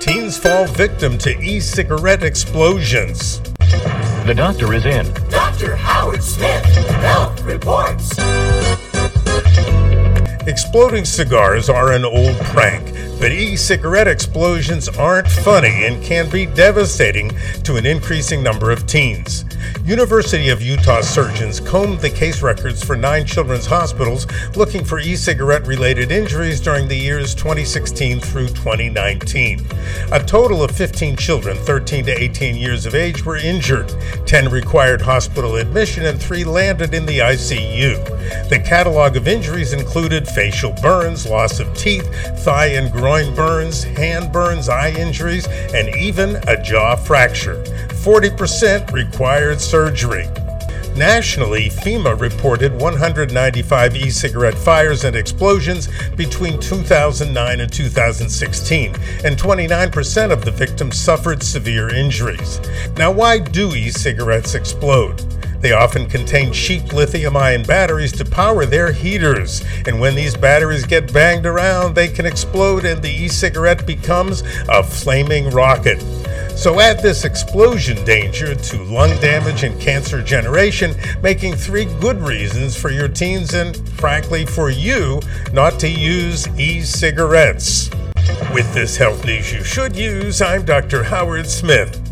Teens fall victim to e cigarette explosions. The doctor is in. Dr. Howard Smith, Health Reports. Exploding cigars are an old prank, but e cigarette explosions aren't funny and can be devastating to an increasing number of teens. University of Utah surgeons combed the case records for nine children's hospitals looking for e cigarette related injuries during the years 2016 through 2019. A total of 15 children, 13 to 18 years of age, were injured. 10 required hospital admission and 3 landed in the ICU. The catalog of injuries included facial burns, loss of teeth, thigh and groin burns, hand burns, eye injuries, and even a jaw fracture. 40% required surgery. Nationally, FEMA reported 195 e cigarette fires and explosions between 2009 and 2016, and 29% of the victims suffered severe injuries. Now, why do e cigarettes explode? They often contain cheap lithium ion batteries to power their heaters, and when these batteries get banged around, they can explode and the e cigarette becomes a flaming rocket. So add this explosion danger to lung damage and cancer generation, making three good reasons for your teens and, frankly, for you not to use e cigarettes. With this health news you should use, I'm Dr. Howard Smith.